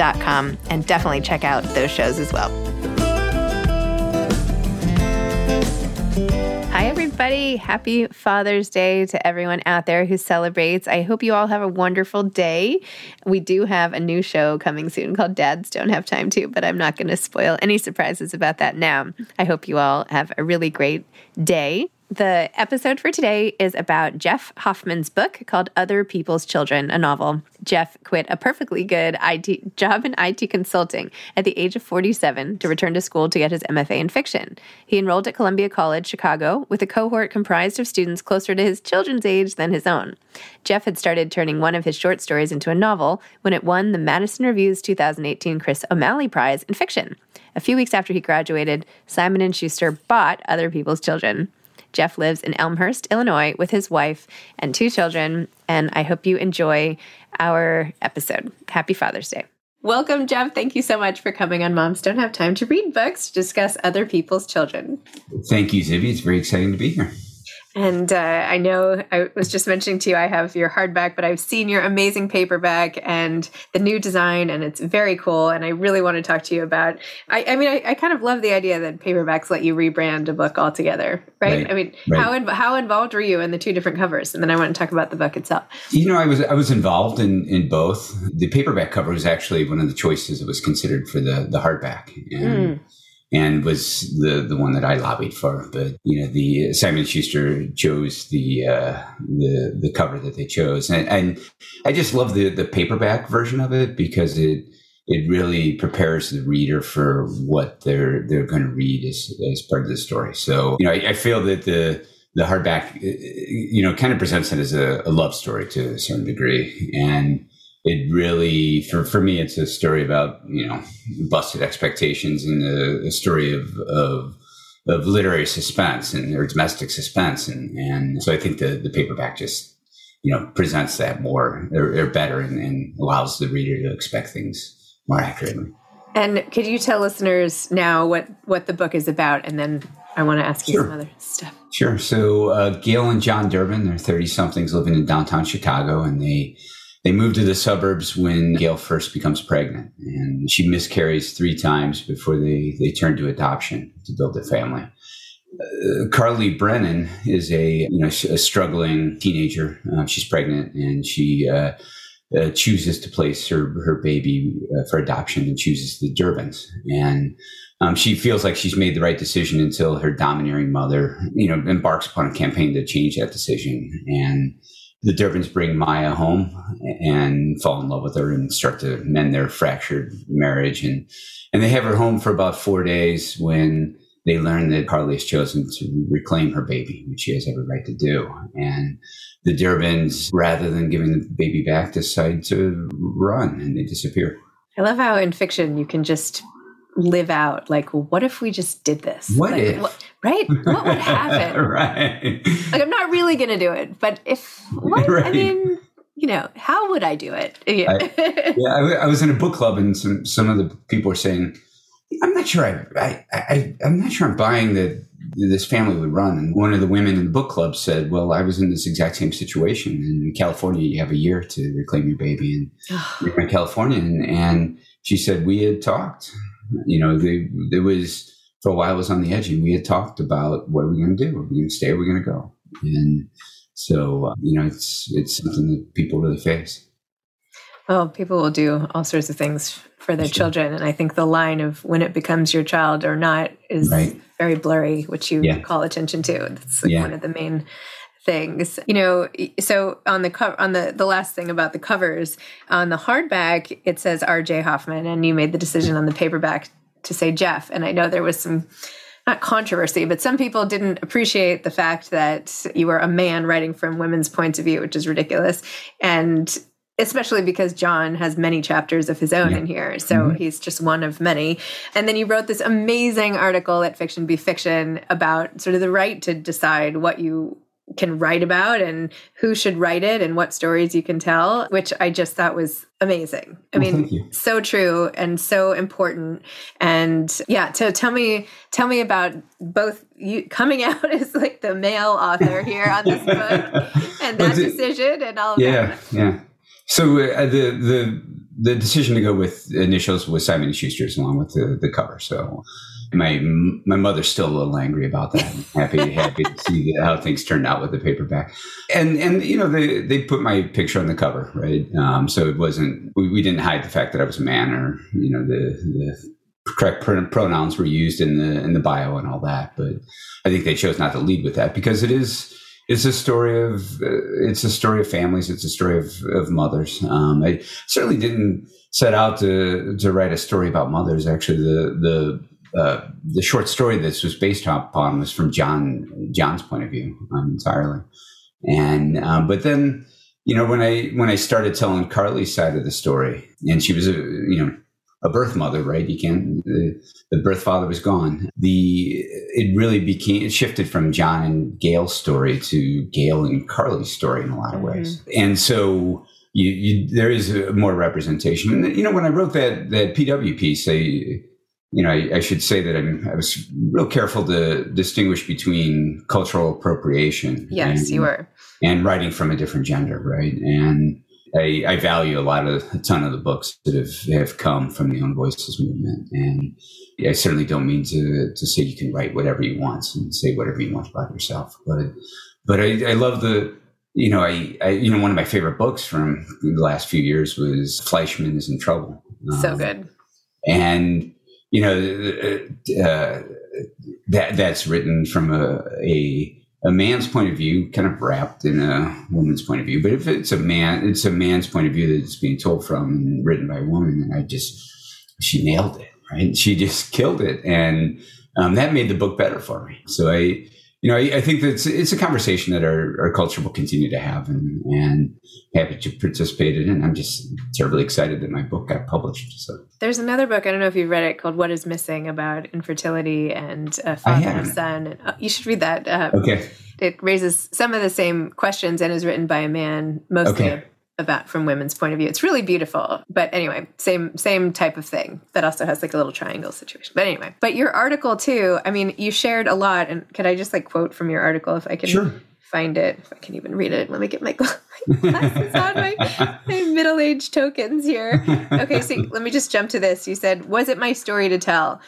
and definitely check out those shows as well. Hi, everybody. Happy Father's Day to everyone out there who celebrates. I hope you all have a wonderful day. We do have a new show coming soon called Dads Don't Have Time To, but I'm not going to spoil any surprises about that now. I hope you all have a really great day. The episode for today is about Jeff Hoffmann's book called Other People's Children, a novel. Jeff quit a perfectly good IT job in IT consulting at the age of 47 to return to school to get his MFA in fiction. He enrolled at Columbia College, Chicago, with a cohort comprised of students closer to his children's age than his own. Jeff had started turning one of his short stories into a novel when it won the Madison Review's 2018 Chris O'Malley Prize in Fiction. A few weeks after he graduated, Simon & Schuster bought Other People's Children. Jeff lives in Elmhurst, Illinois, with his wife and two children. And I hope you enjoy our episode. Happy Father's Day. Welcome, Jeff. Thank you so much for coming on Moms Don't Have Time to Read Books to discuss other people's children. Thank you, Zibby. It's very exciting to be here. And uh, I know I was just mentioning to you, I have your hardback, but I've seen your amazing paperback and the new design, and it's very cool. And I really want to talk to you about. I, I mean, I, I, kind of love the idea that paperbacks let you rebrand a book altogether, right? right I mean, right. how how involved were you in the two different covers? And then I want to talk about the book itself. You know, I was I was involved in in both. The paperback cover was actually one of the choices that was considered for the the hardback, and. Mm and was the the one that I lobbied for. But you know, the Simon Schuster chose the uh, the the cover that they chose, and, and I just love the the paperback version of it because it it really prepares the reader for what they're they're going to read as as part of the story. So you know, I, I feel that the the hardback, you know, kind of presents it as a, a love story to a certain degree, and it really for for me it's a story about you know busted expectations and a, a story of of of literary suspense and or domestic suspense and and so I think the the paperback just you know presents that more or, or better and, and allows the reader to expect things more accurately. And could you tell listeners now what what the book is about, and then I want to ask you sure. some other stuff. Sure. So uh, Gail and John Durbin, they're thirty somethings living in downtown Chicago, and they they move to the suburbs when Gail first becomes pregnant, and she miscarries three times before they they turn to adoption to build a family. Uh, Carly Brennan is a you know a struggling teenager. Uh, she's pregnant and she uh, uh, chooses to place her her baby uh, for adoption and chooses the Durbins. And um, she feels like she's made the right decision until her domineering mother, you know, embarks upon a campaign to change that decision. And the Durbins bring Maya home and fall in love with her and start to mend their fractured marriage. And and they have her home for about four days when they learn that Carly has chosen to reclaim her baby, which she has every right to do. And the Durbins, rather than giving the baby back, decide to run and they disappear. I love how in fiction you can just live out like, well, what if we just did this? What like, if? What, right? What would happen? right. Like, I'm not really going to do it, but if, what? I mean, you know, how would I do it? Yeah. Yeah, I, I was in a book club and some, some of the people were saying, I'm not sure I, I, I, I'm not sure I'm buying that this family would run. And one of the women in the book club said, well, I was in this exact same situation. In California, you have a year to reclaim your baby. And you're in California. And, and she said, we had talked, you know, they, there was, for a while, it was on the edge and we had talked about what are we going to do? Are we going to stay? Are we going to go? And so, uh, you know, it's, it's something that people really face. Well, people will do all sorts of things for their Sure. children. And I think the line of when it becomes your child or not is Right. very blurry, which you Yeah. call attention to. That's like Yeah. one of the main things. You know, so on the cover on the the last thing about the covers, on the hardback it says RJ Hoffmann and you made the decision on the paperback to say Jeff. And I know there was some not controversy, but some people didn't appreciate the fact that you were a man writing from women's points of view, which is ridiculous. And especially because John has many chapters of his own Yeah. in here. So mm-hmm. he's just one of many. And then you wrote this amazing article at Fiction Be Fiction about sort of the right to decide what you can write about and who should write it and what stories you can tell, which I just thought was amazing. I Well, mean, so true and so important. And yeah, so tell me tell me about both you coming out as like the male author here on this book and that decision and all of yeah, that. yeah. So uh, the the the decision to go with initials was Simon and Schuster's along with the, the cover. So my my mother's still a little angry about that. I'm happy happy to see how things turned out with the paperback. And and you know they they put my picture on the cover, right? Um, so it wasn't we, we didn't hide the fact that I was a man or you know the the correct pr- pronouns were used in the in the bio and all that. But I think they chose not to lead with that because it is it's a story of uh, it's a story of families. It's a story of of mothers. Um, I certainly didn't set out to to write a story about mothers. Actually, the the uh, the short story this was based upon was from John John's point of view um, entirely. And um, but then you know when I when I started telling Carly's side of the story, and she was a you know a birth mother, right? You can't. The, the birth father was gone. The it really became it shifted from John and Gail's story to Gail and Carly's story in a lot of ways, and so. You, you, there is a more representation, and you know when I wrote that that PW piece, I, you know, I, I should say that I'm, I was real careful to distinguish between cultural appropriation. Yes, and- you were. and writing from a different gender, right? And I, I value a lot of a ton of the books that have have come from the Own Voices movement, and I certainly don't mean to to say you can write whatever you want and say whatever you want about yourself, but but I, I love the you know I, I you know one of my favorite books from the last few years was Fleishman is in Trouble. So Um, good. and you know uh, that that's written from a, a a man's point of view, kind of wrapped in a woman's point of view. But if it's a man, it's a man's point of view that it's being told from and written by a woman. And I just she nailed it, right? She just killed it, and um, that made the book better for me. So I. You know, I, I think that it's, it's a conversation that our, our culture will continue to have, and, and happy to participate in. it. And I'm just terribly excited that my book got published. So There's another book, I don't know if you've read it, called What is Missing about infertility and a father and son. And, uh, you should read that. Uh, okay, It raises some of the same questions and is written by a man, mostly Okay. About from women's point of view. It's really beautiful. But anyway, same same type of thing that also has like a little triangle situation. But anyway, but your article too, I mean, you shared a lot. And could I just like quote from your article if I can Sure. find it. If I can even read it. Let me get my, my glasses on, my, my middle age tokens here. Okay, so let me just jump to this. You said, Was it my story to tell?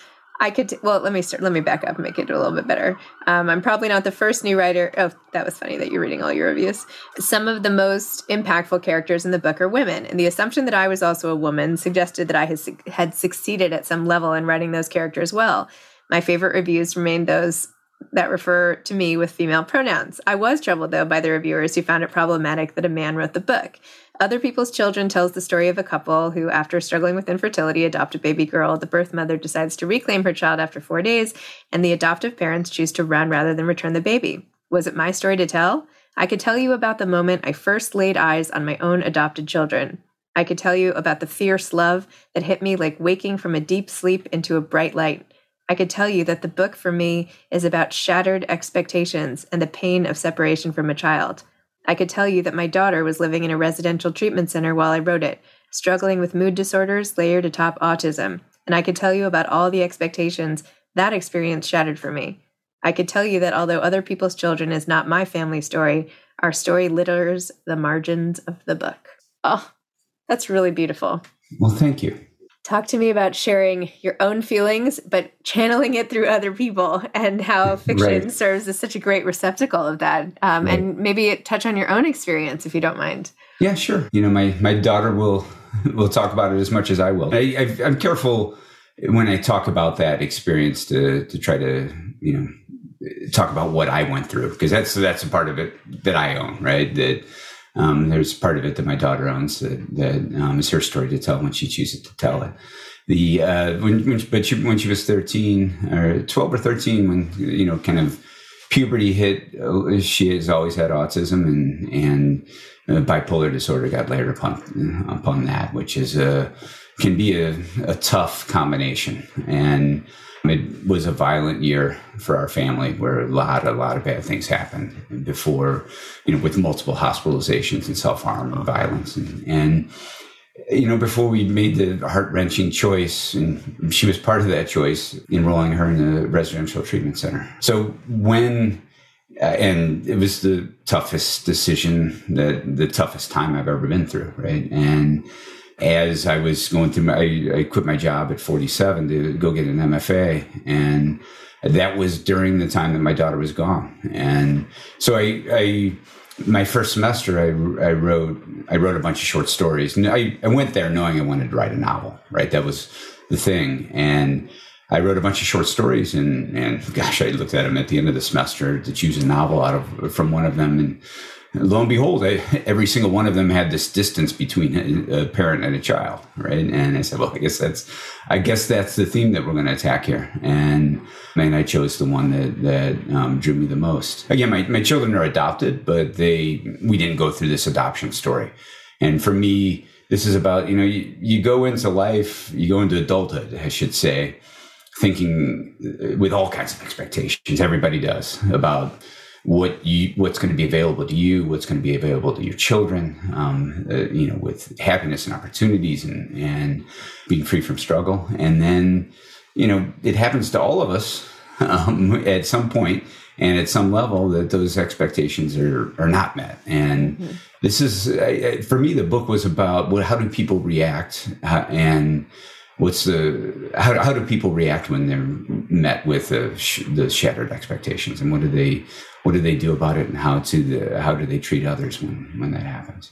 I could, t- well, let me start, let me back up and make it a little bit better. Um, I'm probably not the first new writer. Oh, that was funny that you're reading all your reviews. Some of the most impactful characters in the book are women. And the assumption that I was also a woman suggested that I had, had succeeded at some level in writing those characters well. My favorite reviews remain those that refer to me with female pronouns. I was troubled, though, by the reviewers who found it problematic that a man wrote the book. Other People's Children tells the story of a couple who, after struggling with infertility, adopt a baby girl. The birth mother decides to reclaim her child after four days, and the adoptive parents choose to run rather than return the baby. Was it my story to tell? I could tell you about the moment I first laid eyes on my own adopted children. I could tell you about the fierce love that hit me like waking from a deep sleep into a bright light. I could tell you that the book for me is about shattered expectations and the pain of separation from a child. I could tell you that my daughter was living in a residential treatment center while I wrote it, struggling with mood disorders layered atop autism. And I could tell you about all the expectations that experience shattered for me. I could tell you that although other people's children is not my family story, our story litters the margins of the book. Oh, that's really beautiful. Well, thank you. Talk to me about sharing your own feelings, but channeling it through other people and how fiction right. serves as such a great receptacle of that. Um, right. And maybe touch on your own experience if you don't mind. Yeah, sure. You know, my, my daughter will will talk about it as much as I will. I, I'm careful when I talk about that experience to to try to you know talk about what I went through because that's that's a part of it that I own, right? That um, there's part of it that my daughter owns that, that um, is her story to tell when she chooses to tell it. The uh, when, when but she, when she was 13 or 12 or 13, when you know, kind of puberty hit, uh, she has always had autism and and uh, bipolar disorder got layered upon upon that, which is a can be a, a tough combination and it was a violent year for our family where a lot, a lot of bad things happened before, you know, with multiple hospitalizations and self harm and violence. And, and, you know, before we made the heart wrenching choice, and she was part of that choice, enrolling her in the residential treatment center. So when, uh, and it was the toughest decision, the, the toughest time I've ever been through, right? And, as I was going through my, I, quit my job at 47 to go get an MFA. And that was during the time that my daughter was gone. And so I, I my first semester, I, I wrote, I wrote a bunch of short stories and I, I went there knowing I wanted to write a novel, right? That was the thing. And I wrote a bunch of short stories and, and gosh, I looked at them at the end of the semester to choose a novel out of, from one of them. And lo and behold, I, every single one of them had this distance between a, a, parent and a child, right? And I said, well, I guess that's, I guess that's the theme that we're going to attack here. And and I chose the one that that um, drew me the most. Again, my my children are adopted, but they we didn't go through this adoption story. And for me, this is about you know you, you go into life, you go into adulthood, I should say, thinking with all kinds of expectations. Everybody does about what you what's going to be available to you, what's going to be available to your children, um, uh, you know, with happiness and opportunities and and being free from struggle, and then you know it happens to all of us um, at some point and at some level that those expectations are are not met and. Mm-hmm. This is for me. The book was about what, how do people react, uh, and what's the how, how do people react when they're met with the, sh- the shattered expectations? And what do they what do they do about it and how to the, how do they treat others when when that happens?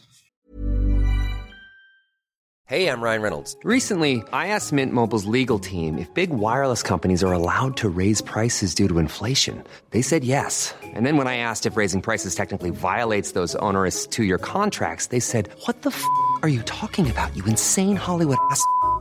Hey i'm ryan reynolds. Recently i asked mint mobile's legal team if big wireless companies are allowed to raise prices due to inflation. They said yes. And then when i asked if raising prices technically violates those onerous two-year contracts they said what the f*** are you talking about you insane hollywood ass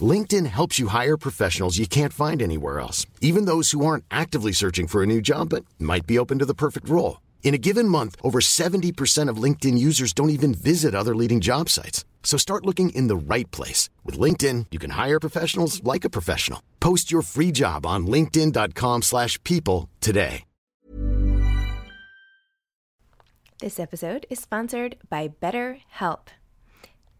LinkedIn helps you hire professionals you can't find anywhere else, even those who aren't actively searching for a new job but might be open to the perfect role. In a given month, over 70% of LinkedIn users don't even visit other leading job sites. So start looking in the right place. With LinkedIn, you can hire professionals like a professional. Post your free job on linkedin.com/people slash people today. This episode is sponsored by BetterHelp.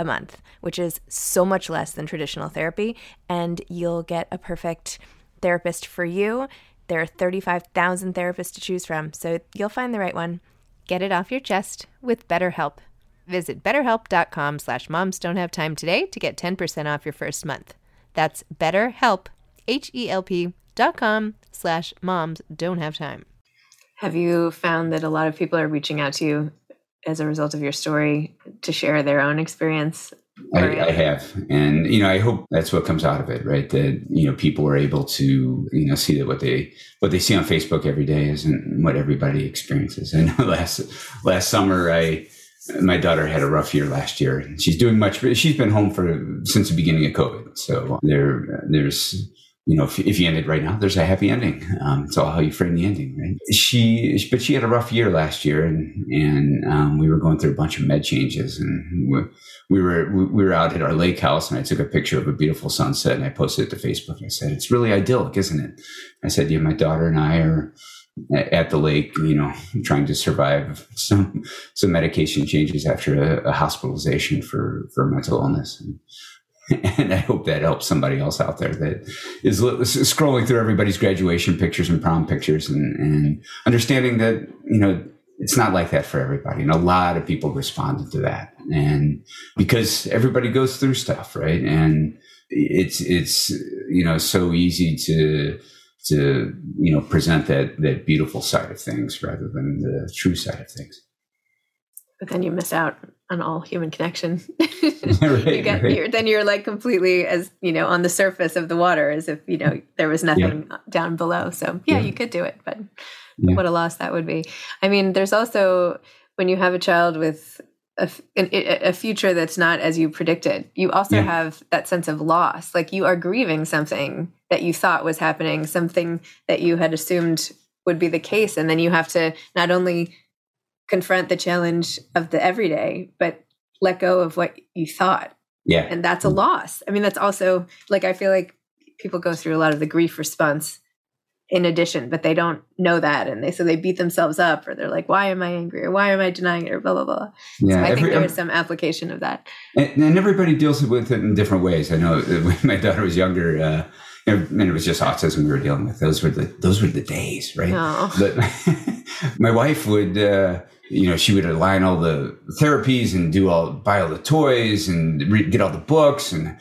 a month, which is so much less than traditional therapy. And you'll get a perfect therapist for you. There are 35,000 therapists to choose from, so you'll find the right one. Get it off your chest with BetterHelp. Visit betterhelp.com slash moms time today to get 10% off your first month. That's betterhelp, H-E-L-P dot com slash moms don't have time. Have you found that a lot of people are reaching out to you as a result of your story to share their own experience? I, I, have, and you know, I hope that's what comes out of it, right? That you know, people are able to you know see that what they what they see on Facebook every day isn't what everybody experiences. And last last summer, I my daughter had a rough year last year. She's doing much. She's been home for since the beginning of COVID, so there there's you know, if, if you end it right now, there's a happy ending. Um, it's all how you frame the ending, right? She, but she had a rough year last year, and and um, we were going through a bunch of med changes, and we, we were we were out at our lake house, and I took a picture of a beautiful sunset, and I posted it to Facebook. I said, "It's really idyllic, isn't it?" I said, "Yeah, my daughter and I are." at the lake, you know, trying to survive some some medication changes after a, a hospitalization for for mental illness. And, and I hope that helps somebody else out there that is scrolling through everybody's graduation pictures and prom pictures and, and understanding that, you know, it's not like that for everybody. And a lot of people responded to that. And because everybody goes through stuff, right? And it's, it's, you know, so easy to, to, you know, present that, that beautiful side of things rather than the true side of things. But then you miss out on all human connection. right, you get right. you're, then you're like completely as you know on the surface of the water as if you know there was nothing yeah. down below. So yeah, yeah, you could do it, but yeah. what a loss that would be. I mean, there's also when you have a child with a, a future that's not as you predicted, you also have that sense of loss. Like you are grieving something that you thought was happening, something that you had assumed would be the case, and then you have to not only confront the challenge of the everyday, but let go of what you thought. Yeah. And that's a loss. I mean, that's also like, I feel like people go through a lot of the grief response in addition, but they don't know that. And they, so they beat themselves up or they're like, why am I angry? Or why am I denying it? Or blah, blah, blah. Yeah. So I every, think there is some application of that. And, and, everybody deals with it in different ways. I know when my daughter was younger, uh, and it was just autism we were dealing with. Those were the those were the days, right? Oh. But my wife would, uh, you know, she would align all the therapies and do all, buy all the toys and read, get all the books and,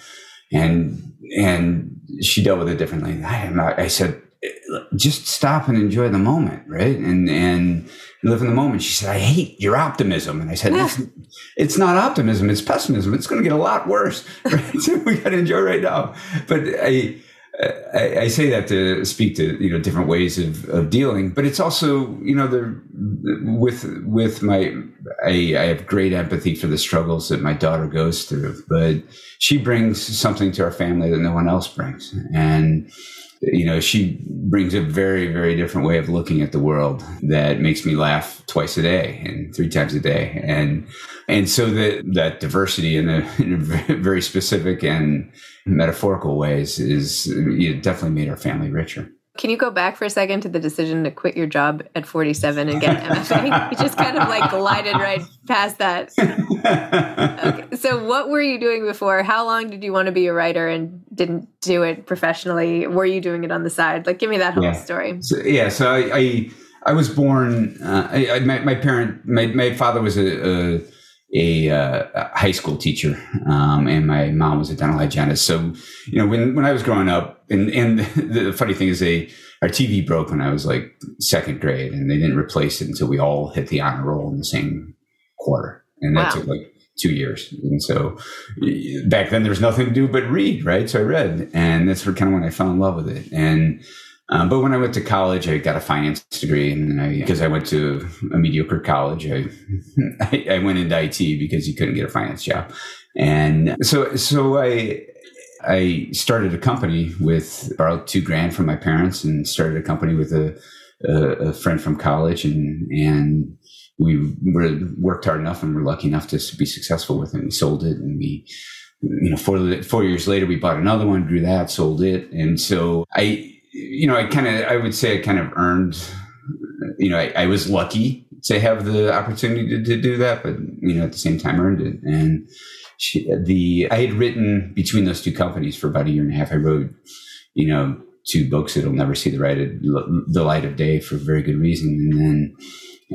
and, and she dealt with it differently. I, I said, just stop and enjoy the moment, right? And, and live in the moment. She said, I hate your optimism. And I said, it's, it's not optimism. It's pessimism. It's going to get a lot worse. Right? we got to enjoy right now. But I, I, I, say that to speak to you know different ways of, of dealing, but it's also you know the with with my I, I have great empathy for the struggles that my daughter goes through, but she brings something to our family that no one else brings, and you know she brings a very very different way of looking at the world that makes me laugh twice a day and three times a day, and and so that that diversity in a, in a very specific and metaphorical ways is it definitely made our family richer. Can you go back for a second to the decision to quit your job at 47 and get an MFA? you just kind of like glided right past that. okay. So, what were you doing before? How long did you want to be a writer and didn't do it professionally? Were you doing it on the side? Like, give me that whole Yeah. story. So, yeah, so I, I I was born. Uh, I, I, my, my parent, my, my father was a a, a, uh, a high school teacher, um, and my mom was a dental hygienist. So you know, when when I was growing up, and and the funny thing is, they our TV broke when I was like second grade, and they didn't replace it until we all hit the honor roll in the same quarter, and that Wow. took like two years. And so back then there was nothing to do but read, right? So I read, and that's where kind of when I fell in love with it. And um, but when I went to college, I got a finance degree, and because I went to a mediocre college, I, I I went into IT because you couldn't get a finance job, and so so I. I started a company with borrowed two grand from my parents and started a company with a, a, a friend from college and and we were worked hard enough and were lucky enough to be successful with it. We sold it and we, you know, four, four years later, we bought another one, grew that, sold it. And so I, you know, I kind of, I would say I kind of earned, you know, I, I was lucky to have the opportunity to, to do that, but, you know, at the same time earned it. And she, the, I had written between those two companies for about a year and a half. I wrote, you know, two books that'll never see the, right, the light of day for very good reason. And then,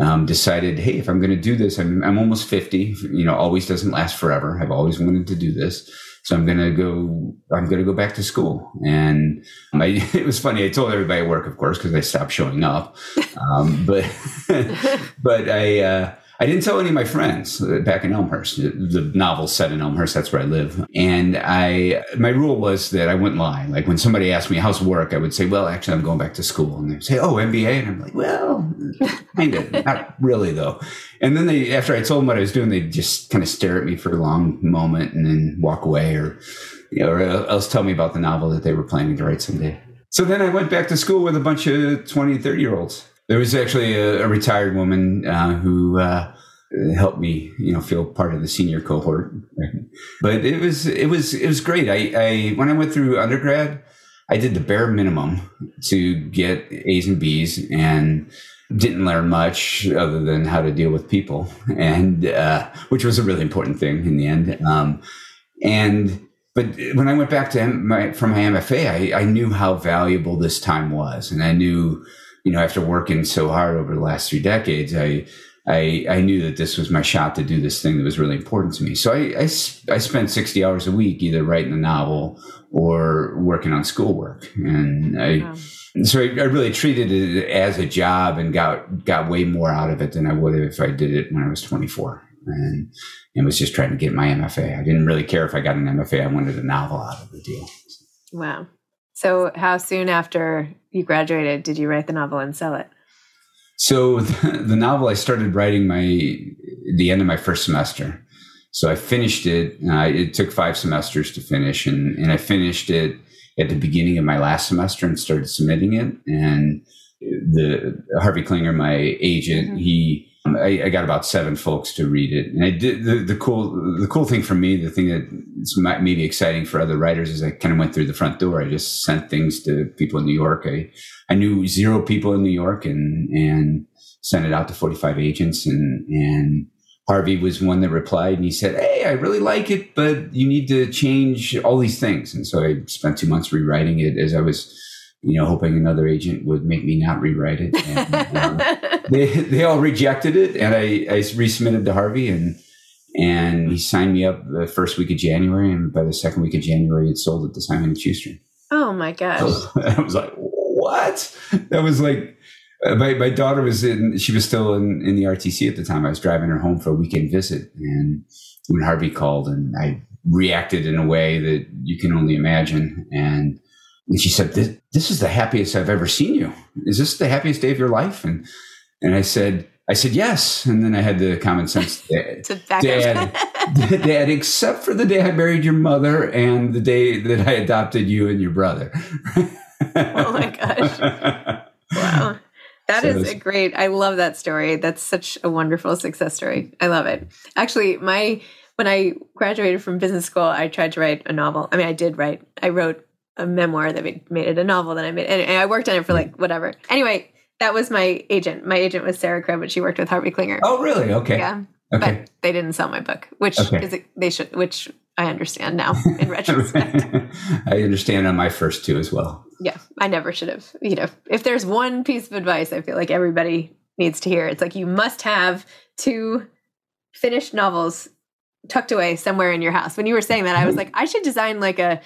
um, decided, hey, if I'm going to do this, I'm, I'm almost 50. You know, always doesn't last forever. I've always wanted to do this. So I'm going to go, I'm going to go back to school. And I, it was funny. I told everybody at work, of course, because I stopped showing up. Um, but, but I, uh, I didn't tell any of my friends back in Elmhurst. The, the novel's set in Elmhurst. That's where I live. And I, my rule was that I wouldn't lie. Like when somebody asked me, how's work? I would say, well, actually, I'm going back to school. And they'd say, oh, MBA. And I'm like, well, kind of, not really though. And then they, after I told them what I was doing, they'd just kind of stare at me for a long moment and then walk away or, you know, or else tell me about the novel that they were planning to write someday. So then I went back to school with a bunch of 20, 30 year olds. There was actually a, a retired woman uh, who uh, helped me, you know, feel part of the senior cohort. But it was it was it was great. I, I when I went through undergrad, I did the bare minimum to get A's and B's, and didn't learn much other than how to deal with people, and uh, which was a really important thing in the end. Um, and but when I went back to my, from my MFA, I, I knew how valuable this time was, and I knew, you know, after working so hard over the last three decades, I I, I knew that this was my shot to do this thing that was really important to me. So I I spent 60 hours a week either writing a novel or working on schoolwork. And I, Wow. so I, I really treated it as a job and got, got way more out of it than I would have if I did it when I was 24 and, and was just trying to get my MFA. I didn't really care if I got an MFA. I wanted a novel out of the deal. Wow. So, how soon after you graduated did you write the novel and sell it? So the, the novel I started writing my the end of my first semester. So I finished it. Uh, it took five semesters to finish, and and I finished it at the beginning of my last semester and started submitting it. And the Harvey Klinger, my agent, he Um, I, I got about seven folks to read it, and I did the, the cool the cool thing for me, the thing that is maybe exciting for other writers is I kind of went through the front door. I just sent things to people in New York. I I knew zero people in New York, and and sent it out to forty five agents, and and Harvey was one that replied, and he said, "Hey, I really like it, but you need to change all these things." And so I spent two months rewriting it as I was. You know, hoping another agent would make me not rewrite it. And, um, they they all rejected it, and I I resubmitted to Harvey, and and he signed me up the first week of January, and by the second week of January, it sold at the Simon and Schuster. oh my gosh. I was like, what? That was like. uh, My, my daughter was in, she was still in, in the RTC at the time. I was driving her home for a weekend visit. And when Harvey called, and I reacted in a way that you can only imagine. And, and she said, this, this is the happiest I've ever seen you. Is this the happiest day of your life? And, and I said, I said, yes. And then I had the common sense. Back Dad. Dad, except for the day I married your mother and the day that I adopted you and your brother. Oh my gosh. wow. That So is a great. I love that story. That's such a wonderful success story. I love it. Actually, my when I graduated from business school, I tried to write a novel. I mean, I did write. I wrote a memoir that made, made it a novel. Then I made, and, I worked on it for like whatever. Anyway, that was my agent. My agent was Sarah but she worked with Harvey Klinger. Oh, really? Okay. Yeah. Okay. But they didn't sell my book, which Okay. is a, they should, which I understand now in retrospect. I understand on my first two as well. yeah, I never should have. You know, if there's one piece of advice I feel like everybody needs to hear, it's like you must have two finished novels tucked away somewhere in your house. When you were saying that, I was mm-hmm. like, I should design like a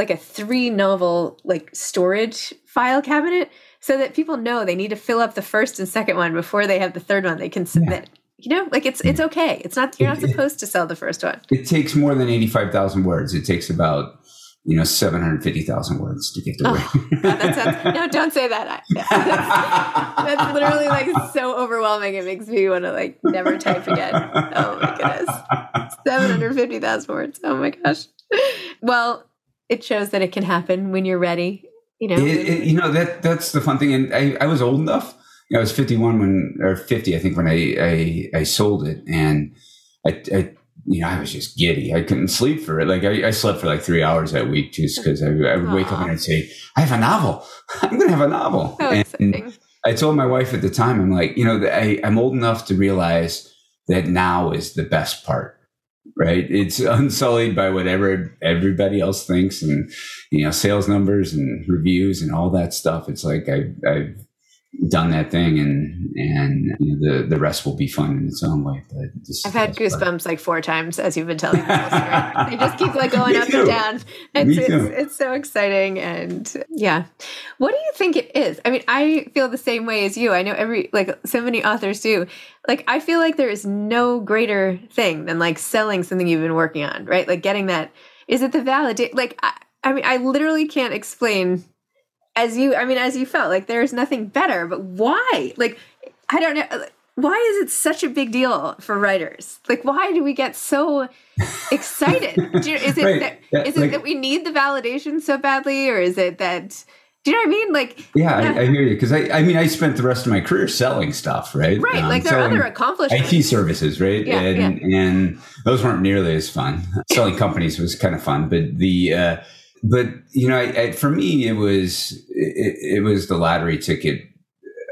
like a three novel like storage file cabinet so that people know they need to fill up the first and second one before they have the third one they can submit. You know, like it's it's okay. It's not you're not supposed to sell the first one. It takes more than 85,000 words. It takes about, you know, 750,000 words to get the. Oh, God, that sounds, no, don't say that. I- That's, that's literally like so overwhelming. It makes me want to like never type again. Oh my goodness. 750,000 words. Oh my gosh. Well, it shows that it can happen when you're ready. You know, It- it- you know that that's the fun thing, and I, I was old enough. You know, I was fifty one when or fifty, I think, when I I, I sold it, and I, I you know I was just giddy. I couldn't sleep for it. Like I, I slept for like three hours that week just because I, I would wake up and I'd say, "I have a novel. I'm going to have a novel." Oh, so and exciting. I told my wife at the time, I'm like, you know, I, I'm old enough to realize that now is the best part, right? It's unsullied by whatever everybody else thinks and, you know, sales numbers and reviews and all that stuff. It's like I, I've done that thing and, and you know, the, the rest will be fun in its own way. But this I've had part- goosebumps like four times as you've been telling me. They just keep like going up and down. It's, Me it's, too. it's so exciting. And yeah. What do you think it is? I mean, I feel the same way as you. I know every, like so many authors do. Like, I feel like there is no greater thing than like selling something you've been working on, right? Like getting that. Is it the validate? Like, I, I mean, I literally can't explain as you, I mean, as you felt like there's nothing better, but why? Like, I don't know. Why is it such a big deal for writers? Like, why do we get so excited? Do you, is it Right. that, Yeah, is it that we need the validation so badly, or is it that? Do you know what I mean? Like, Yeah, I, I hear you. Because I, I mean, I spent the rest of my career selling stuff, right? right? Um, like there are other accomplishments. IT services, right? Yeah, and and those weren't nearly as fun. Selling companies was kind of fun, but the uh, but you know, I, I, for me, it was it, it was the lottery ticket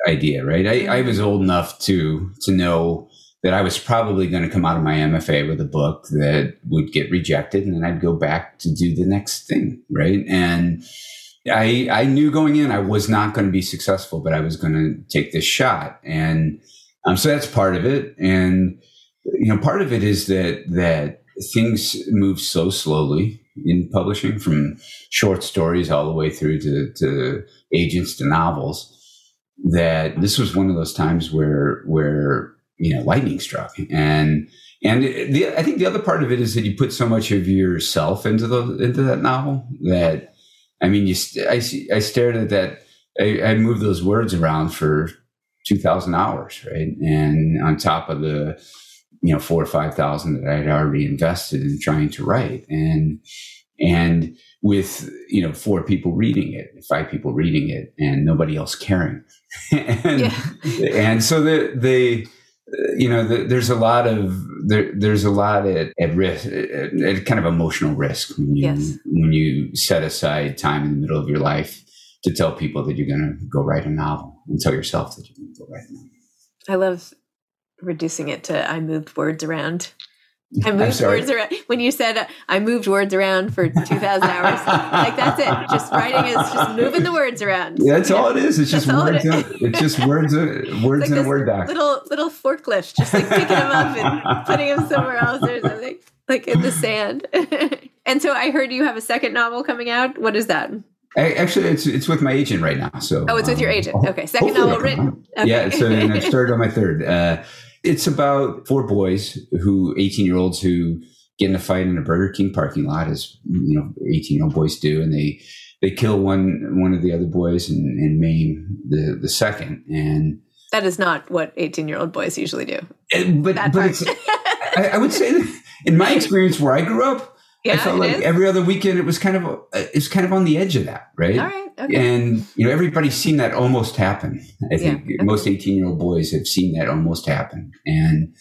idea, right? I, I was old enough to to know that I was probably going to come out of my MFA with a book that would get rejected, and then I'd go back to do the next thing, right? And I I knew going in I was not going to be successful, but I was going to take this shot, and um, so that's part of it. And you know, part of it is that that things move so slowly in publishing, from short stories all the way through to, to agents to novels. That this was one of those times where where you know lightning struck, and and the, I think the other part of it is that you put so much of yourself into the into that novel that I mean, you st- I I stared at that. I, I moved those words around for two thousand hours, right? And on top of the you know four or five thousand that I had already invested in trying to write, and and with you know four people reading it, five people reading it, and nobody else caring, and Yeah. and so the the you know the, there's a lot of there, there's a lot at, at risk at, at kind of emotional risk when you Yes. when you set aside time in the middle of your life to tell people that you're going to go write a novel and tell yourself that you're going to go write a novel. I love reducing it to I moved words around. I moved words around. When you said uh, I moved words around for 2,000 hours, like that's it. Just writing is just moving the words around. Yeah, that's all it is. It's just That's it words. is. In, it's just words. Words Like in a word doc. little little forklift, just like picking them up and putting them somewhere else or something, like in the sand. and so I heard you have a second novel coming out. What is that? I, actually, it's it's with my agent right now. So Oh, it's with your um, agent. Okay, second novel written. out. Yeah, so and I've started on my third. Uh, it's about four boys who, eighteen year olds who get in a fight in a Burger King parking lot, as you know, eighteen year old boys do, and they they kill one one of the other boys and, and maim the the second. And That is not what 18 year old boys usually do. and- but That but I, I would say in my experience where I grew up. Yeah, I felt like is? every other weekend it was kind of uh, it's kind of on the edge of that, right? All right. Okay. And you know everybody's seen that almost happen. I think Yeah, okay. most eighteen year old boys have seen that almost happen, and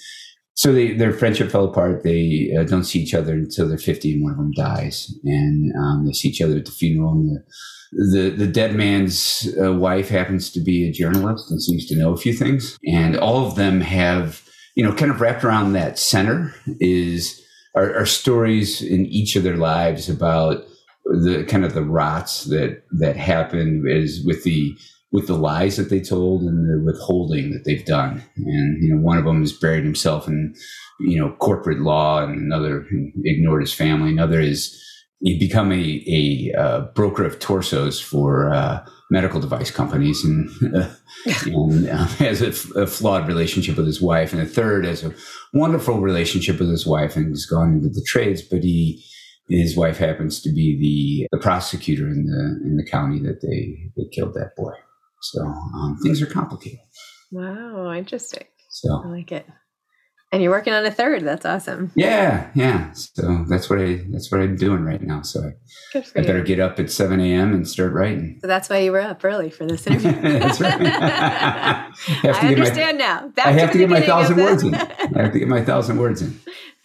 so they, their friendship fell apart. They uh, don't see each other until they're 50 and one of them dies. And um, they see each other at the funeral. And the, the, the dead man's uh, wife happens to be a journalist and seems to know a few things. And all of them have, you know, kind of wrapped around that center is are, are stories in each of their lives about the kind of the rots that that happen is with the with the lies that they told and the withholding that they've done. And, you know, one of them has buried himself in, you know, corporate law and another ignored his family. Another is he become a, a uh, broker of torsos for uh, medical device companies and, uh, and uh, has a, a, flawed relationship with his wife. And a third has a wonderful relationship with his wife and has gone into the trades, but he, his wife happens to be the, the prosecutor in the in the county that they, they killed that boy. So um, things are complicated. Wow, interesting. So I like it. And you're working on a third. That's awesome. Yeah, yeah. So that's what I that's what I'm doing right now. So I, I better get up at seven a.m. and start writing. So that's why you were up early for this interview. that's right. I, I understand my, now. Back I have to, to get my thousand words in. I have to get my thousand words in.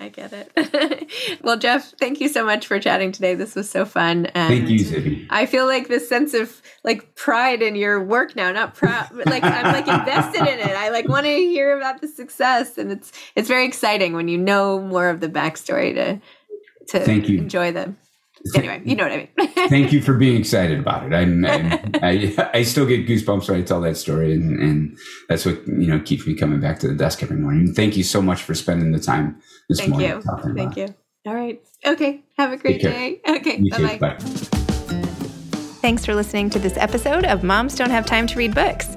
I get it. well, Jeff, thank you so much for chatting today. This was so fun. And thank you, Zibby. I feel like this sense of like pride in your work now, not proud, but like I'm like invested in it. I like want to hear about the success, and it's it's very exciting when you know more of the backstory to to thank you. enjoy them anyway, you know what I mean. Thank you for being excited about it. I'm, I'm, i I still get goosebumps when I tell that story, and, and that's what you know keeps me coming back to the desk every morning. Thank you so much for spending the time this Thank morning. You. Thank you. All right. Okay. Have a great day. Okay. Bye bye. Thanks for listening to this episode of Moms Don't Have Time to Read Books.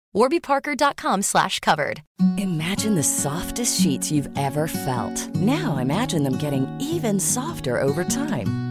warbyparker.com slash covered. Imagine the softest sheets you've ever felt. Now imagine them getting even softer over time.